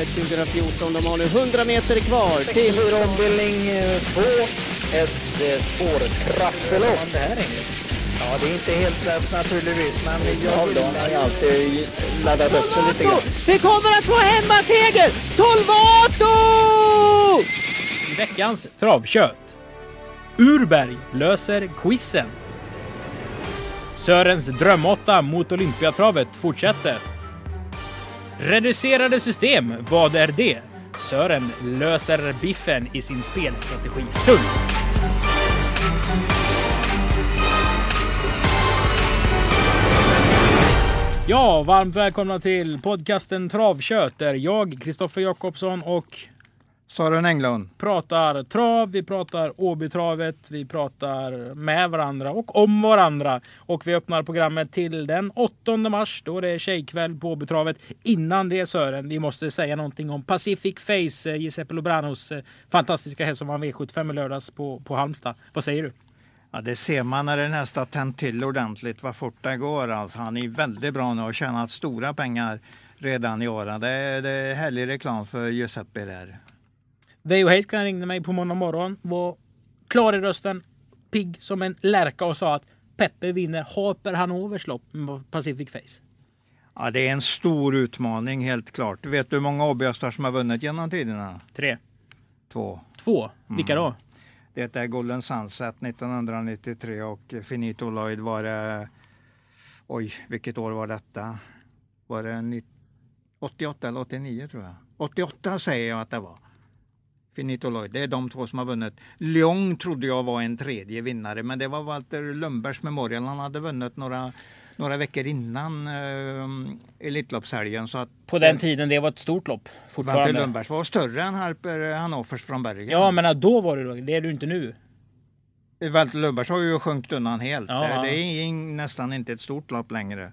Elitloppet 2014. De har nu 100 meter kvar till... 64 ombildning 2. Ett eh, spårtrappelopp. Ja, det är inte helt lätt naturligtvis, men jag har ju alltid laddat upp sig lite grann. Vi kommer att få hemmaseger! Solvato! I veckans travkött. Urberg löser quizen. Sörens drömåtta mot Olympiatravet fortsätter. Reducerade system, vad är det? Sören löser biffen i sin spelstrategistund. Ja, varmt välkomna till podcasten Travkött där jag, Kristoffer Jakobsson och Sören Englund. pratar trav, vi pratar Åbytravet, vi pratar med varandra och om varandra. Och vi öppnar programmet till den 8 mars då det är tjejkväll på Åbytravet. Innan det Sören, vi måste säga någonting om Pacific Face, eh, Giuseppe Lobranos eh, fantastiska häst som vann V75 i lördags på, på Halmstad. Vad säger du? Ja, det ser man när den nästa tänt till ordentligt vad fort det går. Alltså, han är väldigt bra nu och har tjänat stora pengar redan i år. Det är, det är härlig reklam för Giuseppe där. Veijo Heiskanen ringde mig på måndag morgon, var klar i rösten, pigg som en lärka och sa att Peppe vinner Harper Hanovers lopp med Pacific Face. Ja, det är en stor utmaning helt klart. Vet du hur många åbyhästar som har vunnit genom tiderna? Tre. Två. Två. Vilka då? Det är Golden Sunset 1993 och Finito Lloyd var det... Oj, vilket år var detta? Var det 90 88 eller 89 tror jag? 88 säger jag att det var. Finito Lloyd, det är de två som har vunnit. Lyon trodde jag var en tredje vinnare, men det var Walter Lundbergs Memorial. Han hade vunnit några, några veckor innan eh, Elitloppshelgen. Så att På den tiden det var ett stort lopp Walter fortfarande. Lundbergs var större än Harper Hannoffers från Bergen. Ja, men då var det då. Det är du inte nu. Walter Lundbergs har ju sjunkit undan helt. Ja, ja. Det är nästan inte ett stort lopp längre.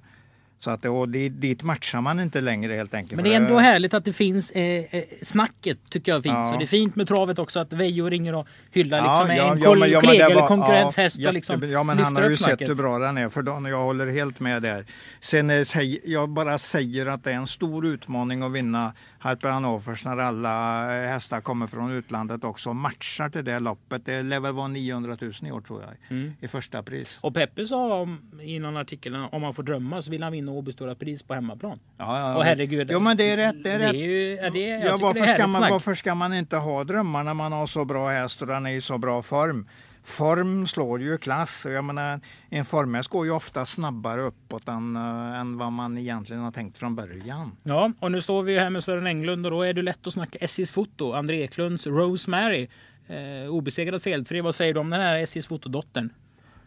Så att, och dit, dit matchar man inte längre helt enkelt. Men det är ändå härligt att det finns eh, eh, snacket tycker jag fint. Ja. Så det är fint med travet också att Veijo ringer och hyllar Ja, liksom ja, en ja, men- ja, kollega det eller var- konkurrenshäst ja, och liksom. Ja, men han har ju upp sett snacket. hur bra den är för dagen och jag håller helt med där. Sen eh, jag bara säger att det är en stor utmaning att vinna Harper Hannovers när alla eh, hästar kommer från utlandet också matchar till det loppet. Det lär väl vara 900 000 i år tror jag Mm. i första pris. Och Peppe sa om, i någon artikel om man får drömma så vill han vinna Åby Stora Pris på hemmaplan. Ja, ja, Och herregud. Jo men det är rätt. Det är rätt. ju, ja, det, jag Ja, varför, det är ska man, varför ska man inte ha drömmar när man har så bra häst och den är i så bra form? Form slår ju klass. Jag menar, en formhäst går ju ofta snabbare uppåt än, eh, än vad man egentligen har tänkt från början. Ja, och nu står vi ju här med Sören Englund och då är det lätt att snacka SJs foto. André Eklunds Rosemary. Eh, obesegrad felfri. Vad säger du om den här SJs fotodottern?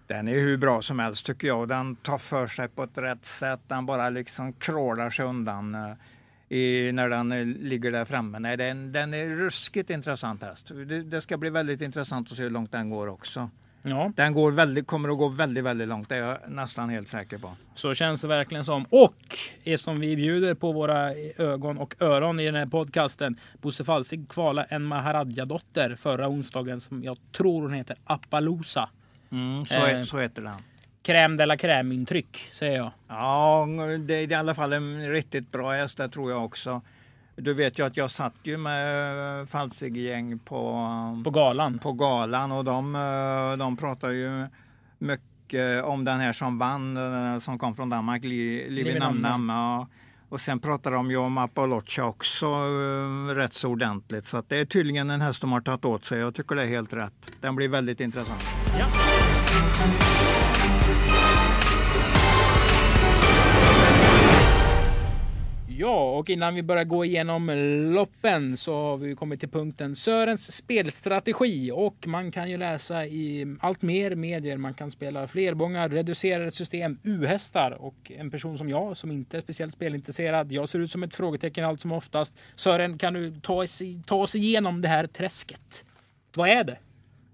Den är hur bra som helst tycker jag. Den tar för sig på ett rätt sätt. Den bara liksom krålar sig undan eh, i, när den eh, ligger där framme. Nej, den, den är ruskigt intressant häst. Det, det ska bli väldigt intressant att se hur långt den går också. Ja, Den går väldigt, kommer att gå väldigt, väldigt långt. Det är jag nästan helt säker på. så känns det verkligen som. Och som vi bjuder på våra ögon och öron i den här podcasten. Bosse Falsig kvala en Maharadja-dotter förra onsdagen som jag tror hon heter Appaloosa. Mm, så, Eh. så heter den. Crème de la crème-intryck säger jag. Ja, det är i alla fall en riktigt bra häst, det tror jag också. Du vet ju att jag satt ju med Falsig-gäng på, På galan. på galan och de, eh, de pratar ju mycket om den här som vann, eh, som kom från Danmark, Li- Livi Livi Nam ja. Och sen pratar de ju om Apollocha också eh, rätt så ordentligt. Så det är tydligen en häst de har tagit åt sig. Jag tycker det är helt rätt. Den blir väldigt intressant. Ja. Ja, och innan vi börjar gå igenom loppen så har vi kommit till punkten Sörens spelstrategi och man kan ju läsa i allt mer medier. Man kan spela flerbångar, reducerade system, U-hästar och en person som jag som inte är speciellt spelintresserad. Jag ser ut som ett frågetecken allt som oftast. Sören, kan du ta oss, ta oss igenom det här träsket? Vad är det?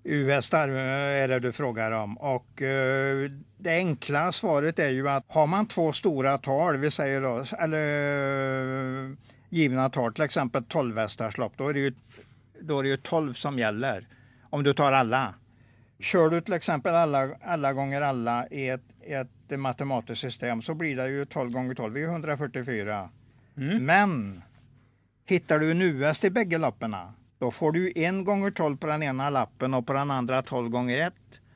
U-hästar eh, är det du frågar om. Och eh, det enkla svaret är ju att har man två stora tal, vi säger då, eller eh, givna tal, till exempel 12 hästarslopp, då är det ju då är det ju 12 som gäller. Om du tar alla. Kör du till exempel alla, alla gånger alla i ett, ett matematiskt system så blir det ju 12 gånger 12, det är ju 144. Men Hittar du en US till bägge lapparna, då får du en gånger 12 på den ena lappen och på den andra 12 gånger 1.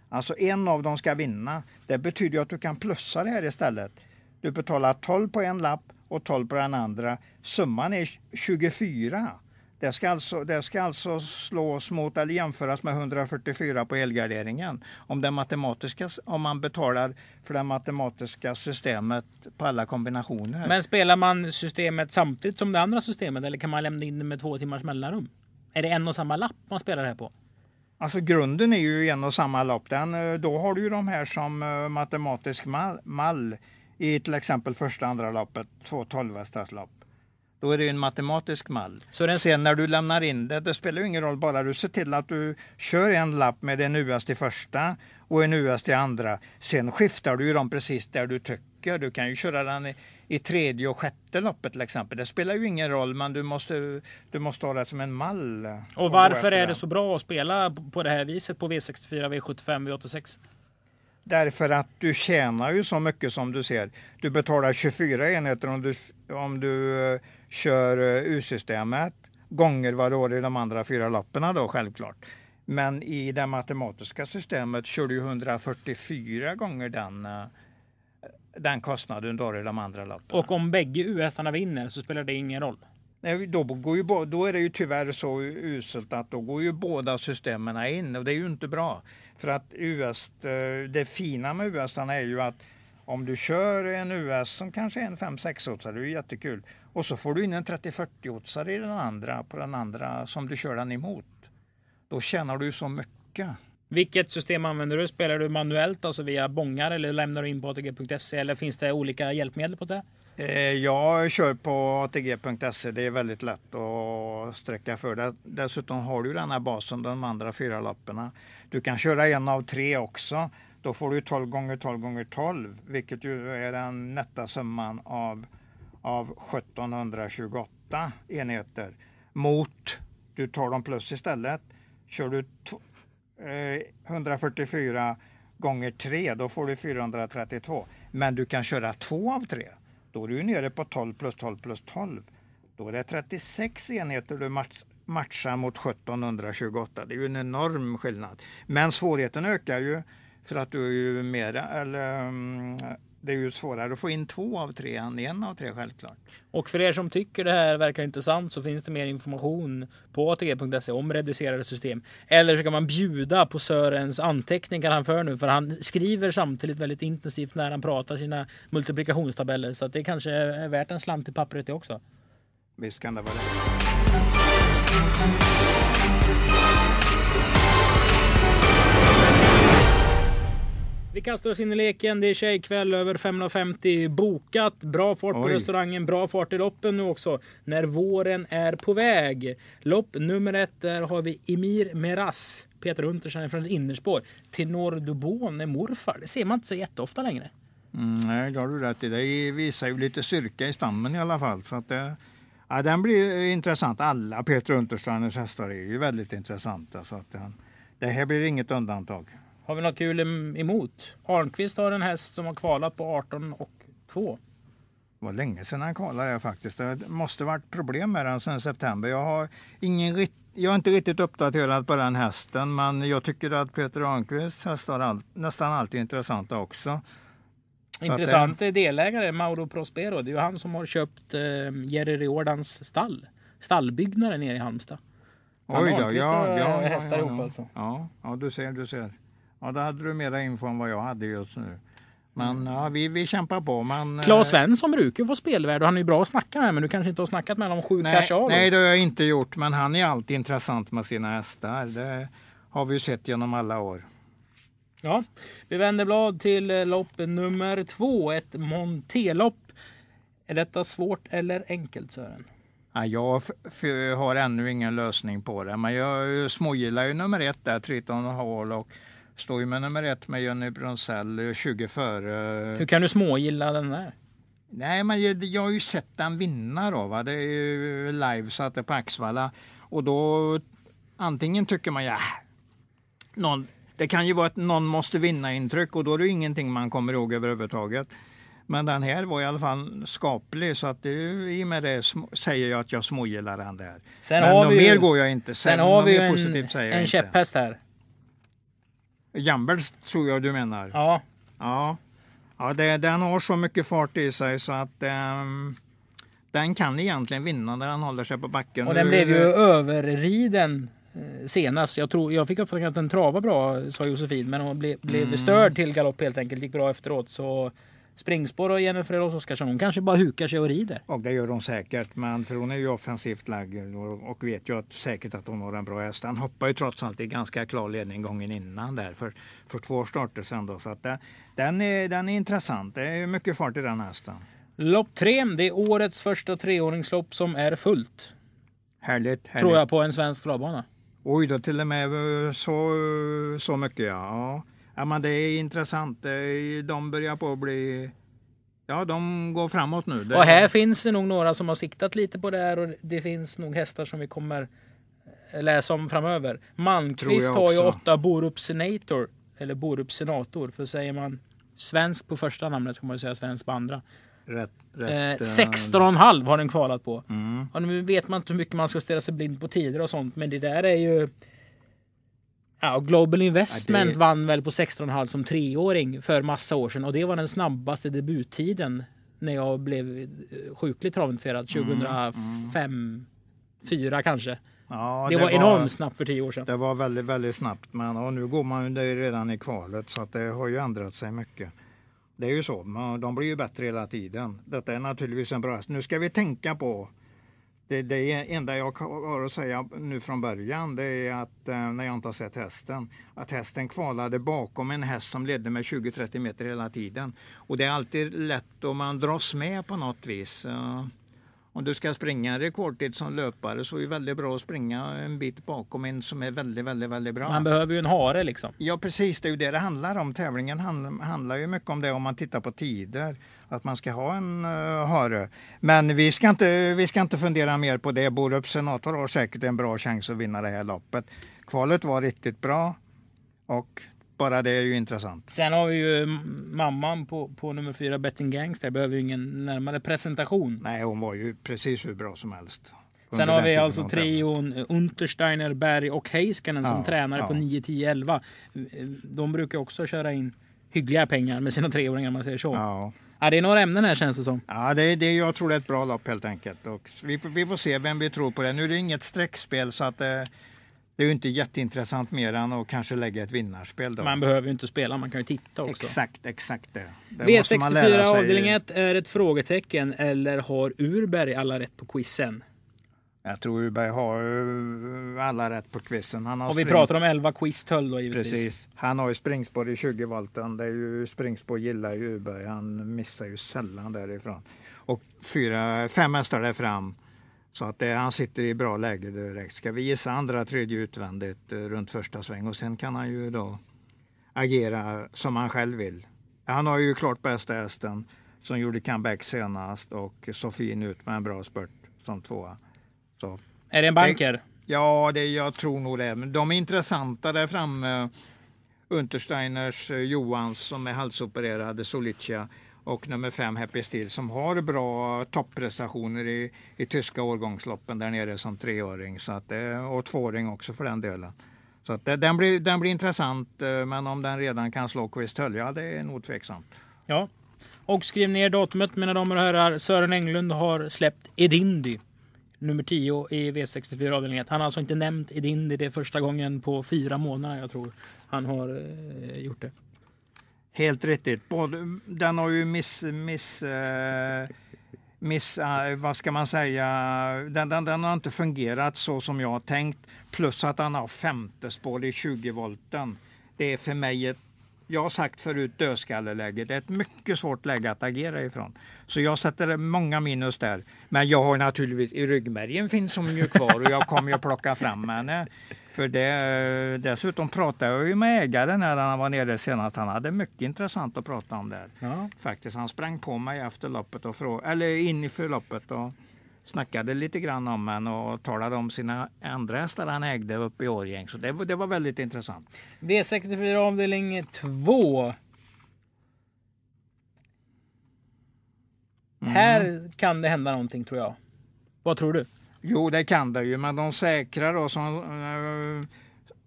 Alltså en av dem ska vinna. Det betyder ju att du kan plussa det här istället. Du betalar 12 på en lapp och 12 på den andra. Summan är 24. Det ska, alltså, det ska alltså slås mot eller jämföras med 144 på elgarderingen. Om, det matematiska, om man betalar för det matematiska systemet på alla kombinationer. Men spelar man systemet samtidigt som det andra systemet eller kan man lämna in det med två timmars mellanrum? Är det en och samma lapp man spelar det här på? Alltså grunden är ju en och samma lapp. Den, eh, då har du ju de här som eh, matematisk mall, i till exempel första andra lappet, två tolvhästarslapp. Då är det en matematisk mall. Den... Sen när du lämnar in det, det spelar ju ingen roll, bara du ser till att du kör en lapp med en US till första och en US till andra. Sen skiftar du ju dem precis där du tycker. Du kan ju köra den i, tredje och sjätte loppet till exempel. Det spelar ju ingen roll, men du måste, du måste ha det som en mall. Och varför är det så bra att spela på det här viset på V64, V75, V86? Därför att du tjänar ju så mycket som du ser. Du betalar 24 enheter om du, om du eh, kör eh, U-systemet gånger vad det år i de andra fyra lapparna då självklart. Men i det matematiska systemet kör du 144 gånger den, eh, den kostnaden då i de andra lapparna. Och om bägge US-arna vinner så spelar det ingen roll? Nej, då, går ju, då är det ju tyvärr så uselt att då går ju båda systemen in och det är ju inte bra. För att US, eh, det fina med US är ju att om du kör en US som kanske är en 5-6 oddsare, det är jättekul. Och så får du in en 30-40 oddsare i den andra, på den andra som du kör den emot. Då tjänar du så mycket. Vilket system använder du? Spelar du manuellt, alltså via bongar eller lämnar du in på ATG.se eller finns det olika hjälpmedel på det? Eh, jag kör på ATG.se. Det är väldigt lätt att sträcka för det. Dessutom har du den här basen, de andra fyra lapparna. Du kan köra en av tre också. Då får du 12 gånger 12 gånger 12, vilket ju är den nätta summan av, av 1728 enheter. Mot, du tar dem plus istället, kör du Eh, 144 gånger 3, då får du 432. Men du kan köra två av tre. Då är du nere på 12 plus 12 plus 12. Då är det 36 enheter du match, matchar mot 1728. Det är ju en enorm skillnad. Men svårigheten ökar ju för att du är ju mera, eller mm, det är ju svårare att få in två av tre än en av tre självklart. Och för er som tycker det här verkar intressant så finns det mer information på ATG.se om reducerade system. Eller så kan man bjuda på Sörens anteckningar han för nu för han skriver samtidigt väldigt intensivt när han pratar sina multiplikationstabeller så att det kanske är värt en slant i pappret det också. Visst kan det vara det. Vi kastar oss in i leken. Det är tjejkväll över 550 bokat. Bra fart på Oj. restaurangen, bra fart i loppen nu också. När våren är på väg. Lopp nummer ett, där har vi Emir Meras. Peter Untersen från ett innerspår. Tenor Dubon är morfar. Det ser man inte så jätteofta längre. Mm, nej, det har du rätt i. Det visar ju lite styrka i stammen i alla fall. Så att det, ja, den blir intressant. Alla Peter Untersteiners hästar är ju väldigt intressanta. Så att den, det här blir inget undantag. Har vi något kul emot? Arnqvist har en häst som har kvalat på 18 och 2. Det var länge sedan han kvalade faktiskt. Det måste varit problem med den sedan september. Jag har, ingen, jag är inte riktigt uppdaterad på den hästen men jag tycker att Peter Arnqvists hästar all, nästan alltid är intressanta också. Intressant det, delägare, Mauro Prospero. Det är ju han som har köpt eh, Jerry Riordans stall. Stallbyggnaden nere i Halmstad. Oj då, ja, ja, hästar ja, ihop ja. alltså. Ja, ja, du ser, du ser. Ja, då hade du mera info än vad jag hade just nu. Men ja, vi, vi kämpar på. Men, Claes eh, Svensson brukar vara spelvärd och han är bra att snacka med men du kanske inte har snackat med honom sju nej, cash av? Nej, det har jag inte gjort. Men han är alltid intressant med sina hästar. Det har vi ju sett genom alla år. Ja, vi vänder blad till eh, lopp nummer två, ett Montelopp. Är detta svårt eller enkelt Sören? Ja, jag har ännu ingen lösning på det, men jag smågillar ju nummer ett där, Triton Hall och Står ju med nummer ett med Jenny Brunzell 20 före. Hur kan du smågilla den där? Nej, men jag, jag har ju sett den vinna då. Va? Det är ju live satt det på Axvalla. Och då antingen tycker man ja, någon, det kan ju vara att någon måste vinna intryck och då är det ingenting man kommer ihåg överhuvudtaget. Men den här var i alla fall skaplig så att det, i och med det säger jag att jag smågillar den där. Sen Men har vi mer ju, går jag inte. sen något har vi ju en, en käpphäst här. Jambels tror jag du menar. Ja, Ja, ja det, den har så mycket fart i sig så att ehm, den kan egentligen vinna när den håller sig på backen. och den blev ju överriden eh, senast. Jag, tror, jag fick uppfattningen att den travade bra, sa Josefin. Men hon blev, blev Mm. störd till galopp helt enkelt. Gick bra efteråt. Så springspår och Jennifer Eros Oskarsson, hon kanske bara hukar sig och rider. Och det gör hon säkert, men för hon är ju offensivt lagd och, vet ju att, säkert att hon har en bra häst. Han hoppar ju trots allt i ganska klar ledning gången innan där för, för två starter sedan. Då, så att det, den, är, den är intressant. Det är mycket fart i den hästen. Lopp tre, det är årets första treåringslopp som är fullt. Härligt. härligt. Tror jag på en svensk travbana. Oj då, till och med eh, så, så mycket ja. Ja. Men det är intressant. De börjar på att bli... Ja, de går framåt nu. Det, Och här finns det nog några som har siktat lite på det här och det finns nog hästar som vi kommer läsa om framöver. Malmqvist har ju åtta Borup Senator. Eller Borup Senator. För säger man svensk på första namnet kan man säga svensk på andra. Rätt, Eh, rätt, eh, 16,5 har den kvalat på. Mm. Och nu vet man inte hur mycket man ska ställa sig blind på tider och sånt. Men det där är ju... Ja, Global Investment Ja, det- vann väl på 16,5 som treåring för massa år sedan. Och det var den snabbaste debuttiden när jag blev eh, sjukligt travintresserad. 2005, 2004 kanske. Ja, det, var, enormt snabbt för tio år sedan. Det var väldigt, väldigt snabbt. Men och nu går man ju det redan i kvalet så att det har ju ändrat sig mycket. Det är ju så, de blir ju bättre hela tiden. Detta är naturligtvis en bra häst. Nu ska vi tänka på det, det enda jag har att säga nu från början det är att eh, när jag inte har sett hästen att hästen kvalade bakom en häst som ledde med 20-30 meter hela tiden. Och det är alltid lätt om man dras med på något vis. Eh. Om du ska springa rekordtid som löpare så är det väldigt bra att springa en bit bakom en som är väldigt, väldigt, väldigt bra. Man behöver ju en hare liksom. Ja precis, det är ju det det handlar om. Tävlingen handl- handlar ju mycket om det om man tittar på tider. Att man ska ha en uh, hare. Men vi ska, inte, vi ska inte fundera mer på det. Borup Senator har säkert en bra chans att vinna det här loppet. Kvalet var riktigt bra och bara det är ju intressant. Sen har vi ju mamman på, på nummer fyra Betting Gangster. Behöver ju ingen närmare presentation. Nej, hon var ju precis hur bra som helst. Sen har vi alltså trion Untersteiner, Berg och Heiskanen som Ja, tränare ja. på 9, 10, 11. De brukar också köra in hyggliga pengar med sina treåringar om man säger så. Ja. Ja. det är några ämnen här känns det som. Ja, det är det jag tror det är ett bra lopp helt enkelt. Och vi, får- vi får se vem vi tror på det. Nu är det inget streckspel så att eh, det är ju inte jätteintressant mer än att kanske lägga ett vinnarspel. Då. Man behöver ju inte spela, man kan ju titta också. Exakt, exakt det. det måste man V64 lära sig. avdelning 1 är ett frågetecken eller har Urberg alla rätt på quizen? Jag tror Uberg har eh, alla rätt på quizen. Han har Och vi spring- pratar om 11 quiz-töll då givetvis. Precis. Han har ju springspår i 20 volten. Det är ju springspår gillar ju Uberg. Han missar ju sällan därifrån. Och fyra, fem hästar där fram. Så att det, han sitter i bra läge direkt. Ska vi gissa andra, tredje utvändigt eh, runt första sväng och sen kan han ju då agera som han själv vill. Han har ju klart bästa hästen som gjorde comeback senast och Sofin ut med en bra spurt som tvåa. Så Är det en banker? Ja, det, jag tror nog det. Men de är intressanta där framme. Untersteiners eh, Johans som är halsopererade, Solicia och nummer fem Happy Steel som har bra topprestationer i, i tyska årgångsloppen där nere som treåring så att, det- och tvååring också för den delen. Så att det, den, blir, den blir intressant eh, men om den redan kan slå Quist Hölja, det är nog tveksamt. Ja. Och skriv ner datumet mina damer och herrar. Sören Englund har släppt Edindi, Nummer 10 i V64 avdelning 1. Han har alltså inte nämnt Edindi. Det är första gången på fyra månader jag tror han har eh, gjort det. Helt riktigt. Både, den har ju miss... miss, eh, miss eh, vad ska man säga? Den, den, den har inte fungerat så som jag har tänkt. Plus att han har femte spår i 20 volten. Det är för mig ett, jag har sagt förut, dödskalleläge. Det är ett mycket svårt läge att agera ifrån. Så jag sätter många minus där. Men jag har naturligtvis, i ryggmärgen finns hon ju kvar och jag kommer ju att plocka fram henne. För det, dessutom pratade jag ju med ägaren när han var nere senast. Han hade mycket intressant att prata om där. Ja. Faktiskt, han sprang på mig efter loppet och frå- eller inför loppet och snackade lite grann om henne och talade om sina andra hästar han ägde uppe i Årgäng. Så det, det var väldigt intressant. V64 avdelning 2. Här kan det hända någonting tror jag. Vad tror du? Jo, det kan det ju, men de säkra då som, eh,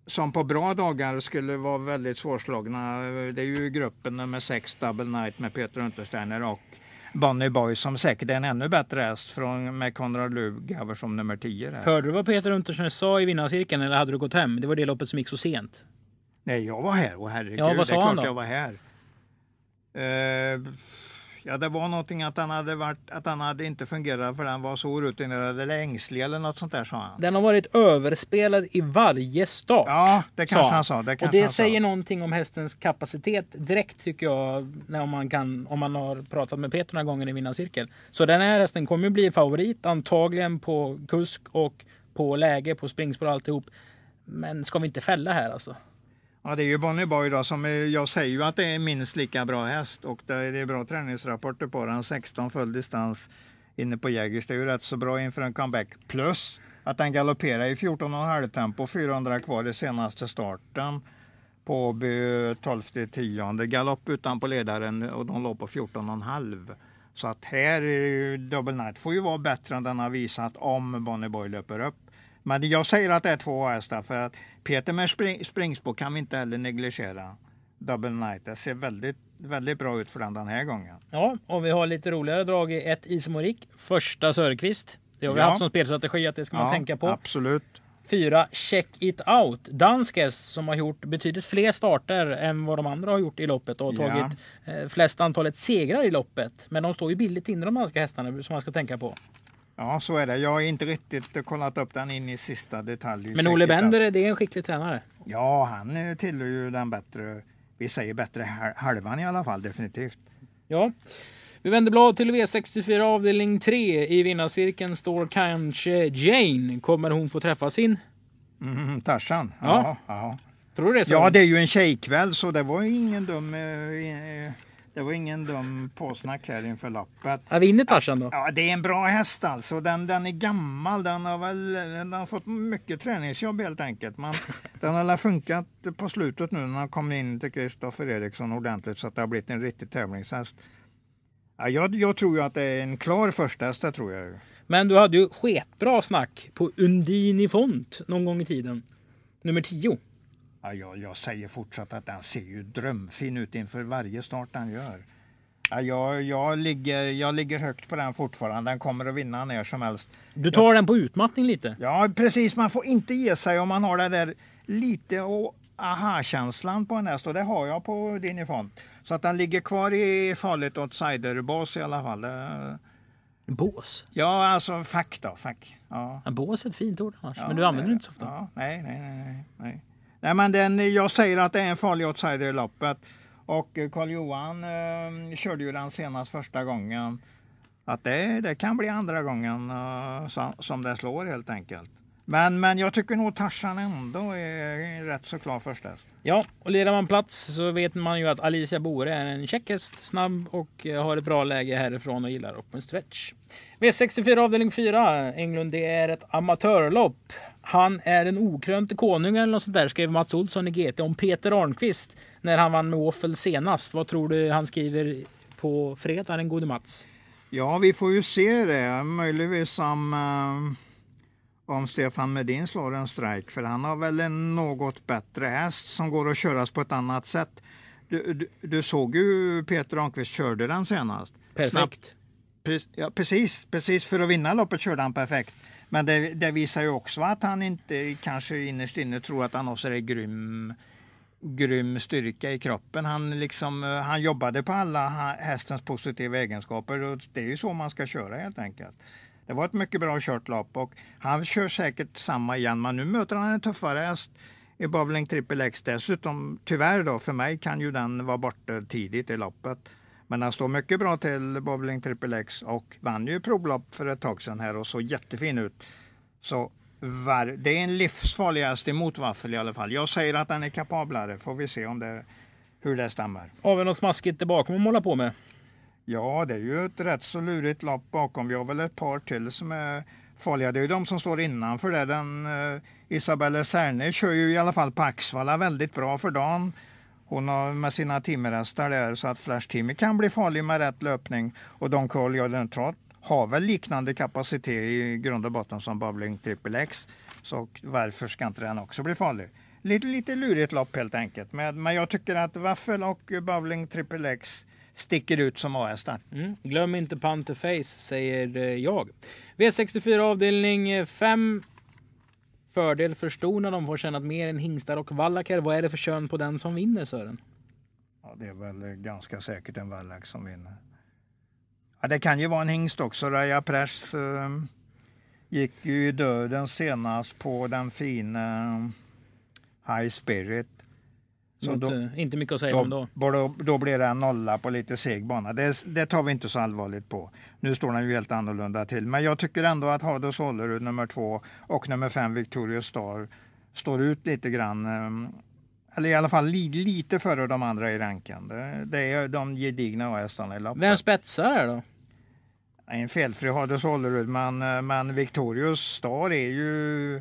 som på bra dagar skulle vara väldigt svårslagna. Det är ju gruppen nummer 6 Double Night med Peter Untersteiner och Bonnie Boy som säkert är en ännu bättre häst från, med Konrad Lugauer som nummer 10. Där. Hörde du vad Peter Untersen sa i vinnarcirkeln eller hade du gått hem? Det var det loppet som gick så sent. Nej, jag var här. Och herregud, Ja, vad sa det är han klart då? jag var här. Eh, ja, det var någonting att han hade varit, att han hade inte fungerat för den var så orutinerad eller ängslig eller något sånt där sa han. Den har varit överspelad i varje start. Ja, det kanske sa han sa. Det och det han sa. säger någonting om hästens kapacitet direkt tycker jag. När man, kan, om man har pratat med Peter några gånger i vinnarcirkel. Så den här hästen kommer ju bli favorit antagligen på kusk och på läge, på springspår och alltihop. Men ska vi inte fälla här alltså? Ja, det är ju Bonnie Boy då som jag säger ju att det är minst lika bra häst och det är, bra träningsrapporter på den. 16 full distans inne på Jägers. Det är ju rätt så bra inför en comeback. Plus att den galopperar i 14,5 tempo, 400 kvar i senaste starten på Åby 12 10 galopp utan på ledaren och de låg på 14,5. Så att här Double Night får ju vara bättre än den har visat om Bonnie Boy löper upp. Men jag säger att det är två hästar för att Peter med spring, springspår kan vi inte heller negligera. Double Night, det ser väldigt, väldigt bra ut för den den här gången. Ja, och vi har lite roligare drag i ett Ismorik. Första Söderqvist. Det har vi Ja. haft som spelstrategi att det ska man Ja, tänka på. Absolut. Fyra, Check It Out. Dansk häst som har gjort betydligt fler starter än vad de andra har gjort i loppet och Ja. tagit eh, flest antalet segrar i loppet. Men de står ju billigt inne de danska hästarna som man ska tänka på. Ja, så är det. Jag har inte riktigt kollat upp den in i sista detalj. Men Ole att- Bender, det är en skicklig tränare. Ja, han tillhör ju den bättre, vi säger bättre hal- halvan i alla fall, definitivt. Ja. Vi vänder blad till V64 avdelning 3. I vinnarcirkeln står kanske Jane. Kommer hon få träffa sin? Mm, Tarzan. Ja. Ja, ja. Tror du det? Så? ja, det är ju en tjejkväll så det var ingen dum, eh, det var ingen dum påsnack här inför loppet. Ja, vinner Tarzan då? Ja, det är en bra häst alltså. Den, den är gammal. Den har väl den har fått mycket träningsjobb helt enkelt. Men den har funkat på slutet nu när han kom in till Kristoffer Eriksson ordentligt så att det har blivit en riktig tävlingshäst. Ja, jag, jag tror ju att det är en klar första häst, det tror jag. Men du hade ju sketbra snack på Undini Font någon gång i tiden. Nummer 10. Ja, jag, jag säger fortsatt att den ser ju drömfin ut inför varje start den gör. Ja, jag, jag, ligger, jag ligger högt på den fortfarande. Den kommer att vinna när som helst. Du tar den på utmattning lite. Ja, precis. Man får inte ge sig om man har det där lite och aha-känslan på en häst och det har jag på Dinifont. Så att den ligger kvar i farligt outsiderbas i alla fall. Det- Bås? Ja, alltså fack då. Fack. Ja. Ja, bås är ett fint ord annars, Ja, men du använder det inte så ofta. Ja, nej, nej, nej, nej, nej. Men den, jag säger att det är en farlig outsider i loppet. Och Karl-Johan eh, körde ju den senast första gången. Att det, det kan bli andra gången eh, som, som det slår helt enkelt. Men, men jag tycker nog Tarzan ändå är en rätt så klar första häst. Ja, och leder man plats så vet man ju att Alicia Bore är en käck häst, snabb och eh, har ett bra läge härifrån och gillar open stretch. V64 avdelning 4, Englund, det är ett amatörlopp. Han är den okrönte konungen eller något sånt där, skrev Mats Olsson i GT om Peter Arnqvist när han vann med Åfel senast. Vad tror du han skriver på fredag, den gode Mats? Ja, vi får ju se det. Möjligtvis om, eh, om Stefan Medin slår en strike. För han har väl en något bättre häst som går att köras på ett annat sätt. Du, du, du såg ju Peter Ahnqvist körde den senast. Perfekt. Snabbt. Ja, precis, precis. För att vinna loppet körde han perfekt. Men det, det visar ju också att han inte kanske innerst inne tror att han har så där grym, grym styrka i kroppen. Han, liksom, eh, han jobbade på alla hästens positiva egenskaper och det är ju så man ska köra helt enkelt. Det var ett mycket bra kört lopp och han kör säkert samma igen men nu möter han en tuffare häst i Bowling Triple X. Dessutom, tyvärr då, för mig kan ju den vara borta tidigt i loppet. Men han står mycket bra till Bowling Triple X och vann ju provlopp för ett tag sedan här och såg jättefin ut. Så det är en livsfarlig häst emot Waffel i alla fall. Jag säger att den är kapablare, får vi se om det, hur det stämmer. Har vi något smaskigt där bakom att måla på med? Ja, det är ju ett rätt så lurigt lopp bakom. Vi har väl ett par till som är farliga. Det är ju de som står innanför det. Den, eh, Isabelle Serne kör ju i alla fall på Axvalla väldigt bra för dagen hon har med sina timmerhästar där så att Flash Timmy kan bli farlig med rätt löpning. Och Don Cole Jordan har väl liknande kapacitet i grund och botten som Bubbling Triple X. Så varför ska inte den också bli farlig? Lite, lite lurigt lopp helt enkelt. Men, men jag tycker att Waffel och Bubbling Triple X sticker ut som A-hästar. Mm. Glöm inte Pantherface, säger jag. V64 avdelning 5. Fördel för stor när de får tjänat mer än hingstar och vallaker. Vad är det för kön på den som vinner Sören? Ja, det är väl eh, ganska säkert en vallack som vinner. Ja, det kan ju vara en hingst också. Raja Press eh, gick ju i döden senast på den fina eh, High Spirit. Så inte, då, inte mycket att säga då, om då. då. Då blir det en nolla på lite seg bana. Det, det, tar vi inte så allvarligt på. Nu står den ju helt annorlunda till. Men jag tycker ändå att Hado Sollerud nummer två och nummer fem Victorious Star står ut lite grann. Ehm, eller i alla fall li, lite före de andra i ranken. Det, det är de gedigna hästarna i loppet. Vem spetsar det då? En felfri Hado Sollerud, men, eh, men Victorious Star är ju,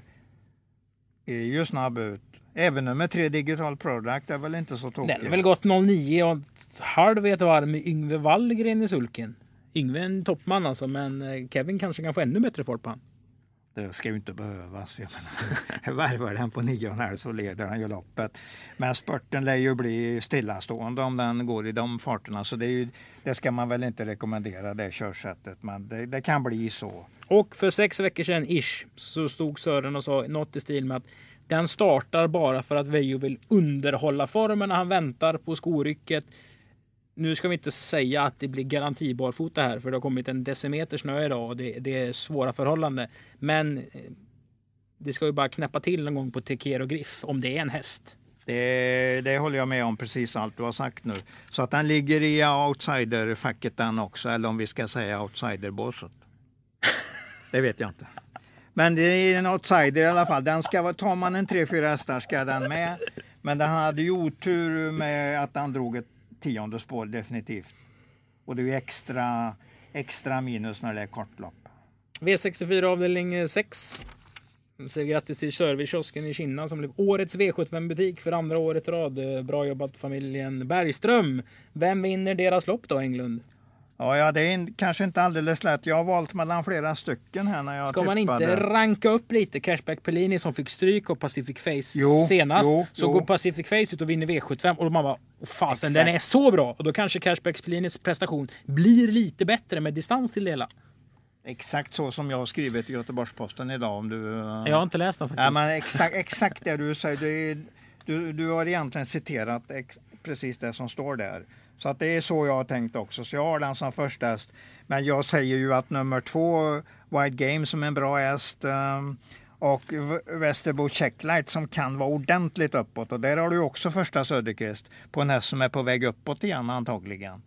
är ju snabb ut. Även nummer tre Digital Product är väl inte så tokig. Den har väl gått 09 och halv ett varv med Yngve Wallgren i sulken. Yngve är en toppman alltså, men eh, Kevin kanske kan få ännu bättre fart på han. Det ska ju inte behövas. Jag menar, värvar den på 9,5 så leder han ju loppet. Men spurten lär ju bli stillastående om den går i de farterna. Så det, ju, det ska man väl inte rekommendera det körsättet. Men det, det, kan bli så. Och för sex veckor sedan ish så stod Sören och sa något i stil med att den startar bara för att Vejo vill underhålla formen när han väntar på skorycket. Nu ska vi inte säga att det blir garantibarfota här för det har kommit en decimeter snö idag och det, det är svåra förhållanden. Men eh, det ska ju bara knäppa till någon gång på Tekero Griff om det är en häst. Det, det håller jag med om precis allt du har sagt nu. Så att den ligger i outsiderfacket den också, eller om vi ska säga outsiderbåset. Det vet jag inte. Men det är en outsider i alla fall. Den ska, tar man en 3-4 hästar ska den med. Men den hade ju otur med att han drog ett tionde spår definitivt. Och det är extra, extra minus när det är kortlopp. V64 avdelning eh, 6. Säger grattis till Servicekiosken i Kinna som blev årets V75-butik för andra året i rad. Eh, bra jobbat familjen Bergström. Vem vinner deras lopp då, Englund? Ja, ja, det är kanske inte alldeles lätt. Jag har valt mellan flera stycken här när jag Ska tippade. man inte ranka upp lite? Cashback Pellini som fick stryk av Pacific Face jo, senast. Jo, så jo. går Pacific Face ut och vinner V75 och man bara fasen den är så bra. Och då kanske Cashback Pellinis prestation blir lite bättre med distans till det hela. Exakt så som jag har skrivit i Göteborgs-Posten idag. Om du, jag har inte läst den faktiskt. Ja, men exakt, exakt det du säger. Du, du, du har egentligen citerat precis det som står där. Så att det är så jag har tänkt också. Så jag har den som första häst. Men jag säger ju att nummer två, Wide Game som är en bra häst. Ehm, och Västerbo Checklight som kan vara ordentligt uppåt. Och där har du också första Söderqvist på en häst som är på väg uppåt igen antagligen.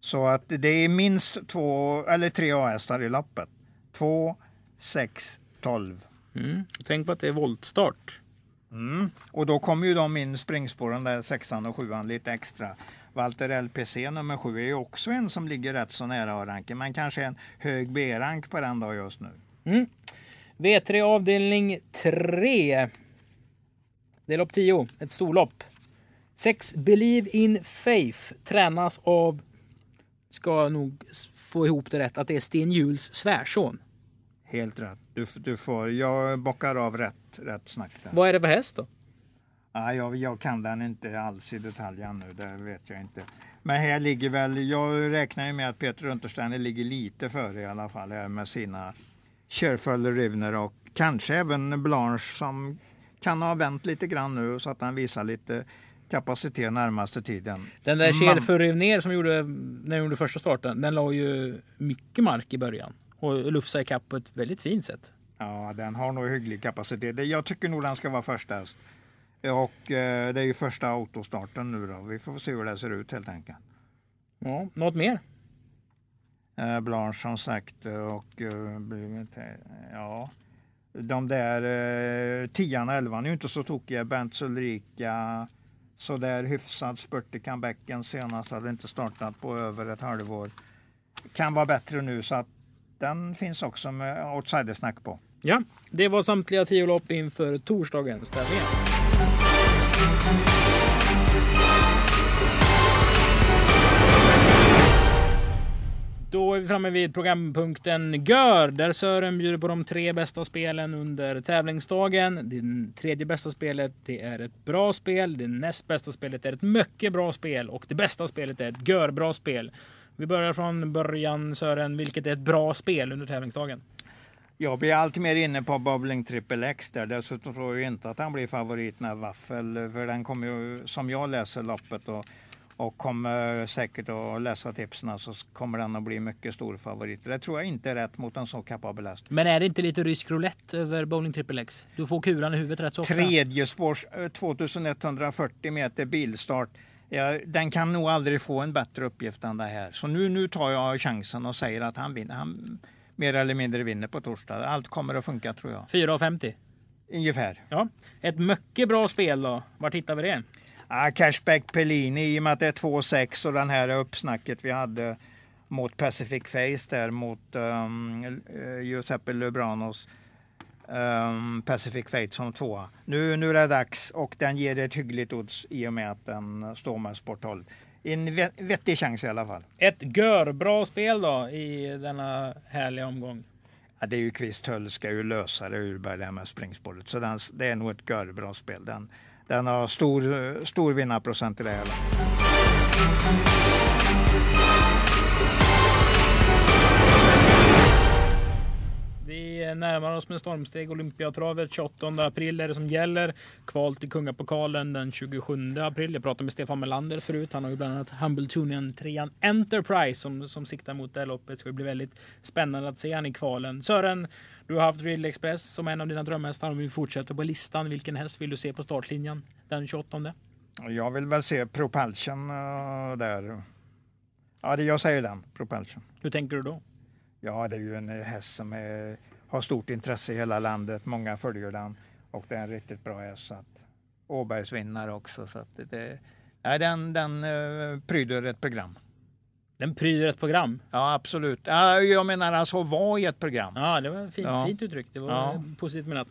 Så att det är minst två eller tre A-hästar i loppet. Två, sex, tolv. Mm. Tänk på att det är voltstart. Mm. Och då kommer ju de in springspåren där sexan och sjuan lite extra. Walter LPC nummer sju är ju också en som ligger rätt så nära A-ranken, men kanske en hög B-rank på den då just nu. Mm. V3 avdelning 3. Det är lopp 10, ett storlopp. 6 Believe in Faith tränas av, ska nog få ihop det rätt, att det är Sten Juhls svärson. Helt rätt. Du, du får, jag bockar av rätt, rätt snack där. Vad är det för häst då? Ja, jag, jag kan den inte alls i detalj nu, det vet jag inte. Men här ligger väl, jag räknar ju med att Peter Untersteiner ligger lite före i alla fall här med sina Körfull Rivner och kanske även Blanche som kan ha vänt lite grann nu så att han visar lite kapacitet närmaste tiden. Den där Kjell som gjorde, när han gjorde första starten, den la ju mycket mark i början och lufsa ikapp på ett väldigt fint sätt. Ja, den har nog hygglig kapacitet. Jag tycker nog den ska vara första häst. Och eh, det är ju första autostarten nu då. Vi får se hur det ser ut helt enkelt. Ja, något mer? Eh, Blanche som sagt och eh, ja, de där eh, tian och elvan är ju inte så tokiga. Bernt Ulrika så där hyfsad spurt i comebacken senast hade inte startat på över ett halvår. Kan vara bättre nu så att den finns också med outsidersnack på. Ja, det var samtliga tio lopp inför torsdagens tävlingar. Då är vi framme vid programpunkten GÖR där Sören bjuder på de tre bästa spelen under tävlingsdagen. Det tredje bästa spelet det är ett bra spel. Det näst bästa spelet är ett mycket bra spel och det bästa spelet är ett gör bra spel. Vi börjar från början Sören. Vilket är ett bra spel under tävlingsdagen? Jag blir alltid mer inne på Bubbling Triple X där. Dessutom tror jag inte att han blir favorit när Waffel, för den kommer ju, som jag läser loppet och, och kommer säkert att läsa tipsen så kommer den att bli mycket stor favorit. Det tror jag inte är rätt mot en så kapabel häst. Men är det inte lite rysk roulette över Bowling Triple X? Du får kulan i huvudet rätt så ofta. Tredje spårs 2140 meter bilstart. Ja, den kan nog aldrig få en bättre uppgift än det här. Så nu, nu tar jag chansen och säger att han vinner. Han, mer eller mindre vinner på torsdag. Allt kommer att funka tror jag. 4,50? Ungefär. Ja. Ett mycket bra spel då. Vart hittar vi det? Ah, Cashback Pellini i och med att det är 2,6 och den här uppsnacket vi hade mot Pacific Face där mot um, Giuseppe Lubranos um, Pacific Fate som tvåa. Nu, nu är det dags och den ger ett hyggligt odds i och med att den står med sport 12 en vettig chans i alla fall. Ett görbra spel då i denna härliga omgång? Ja, det är ju Kvist ska ju lösa det Urberg det här med springspåret. Så den, det är nog ett görbra spel. Den, den har stor, stor vinnarprocent i det hela. Vi närmar oss med stormsteg Olympiatravet. 28 april är det som gäller. Kval till Kungapokalen den 27 april. Jag pratade med Stefan Melander förut. Han har ju bland annat Humble 3 Enterprise som, som siktar mot det här loppet. Det ska bli väldigt spännande att se han i kvalen. Sören, du har haft Riddle Express som en av dina drömhästar. Om vi fortsätter på listan, vilken häst vill du se på startlinjen den 28? Jag vill väl se Propulsion uh, där. Ja, det, jag säger den, Propulsion. Hur tänker du då? Ja, det är ju en häst som är, har stort intresse i hela landet. Många följer den och det är en riktigt bra häst. Så att, Åbergs vinnare också. Så att det, nej, den, den uh, pryder ett program. Den pryder ett program? Ja, absolut. Ja, jag menar alltså var i ett program. Ja, det var fint, ja. fint uttryck. Det var ja. positivt menat.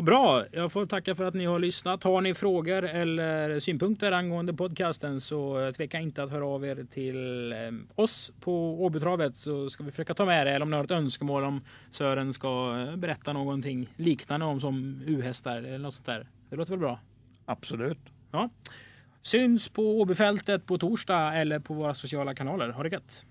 Och bra, jag får tacka för att ni har lyssnat. Har ni frågor eller synpunkter angående podcasten så tveka inte att höra av er till eh, oss på Åbytravet så ska vi försöka ta med det. Eller om ni har ett önskemål om Sören ska eh, berätta någonting liknande om som U-hästar eller något sånt där. Det låter väl bra? Absolut. Ja. Syns på Åbyfältet på torsdag eller på våra sociala kanaler. Ha det gött!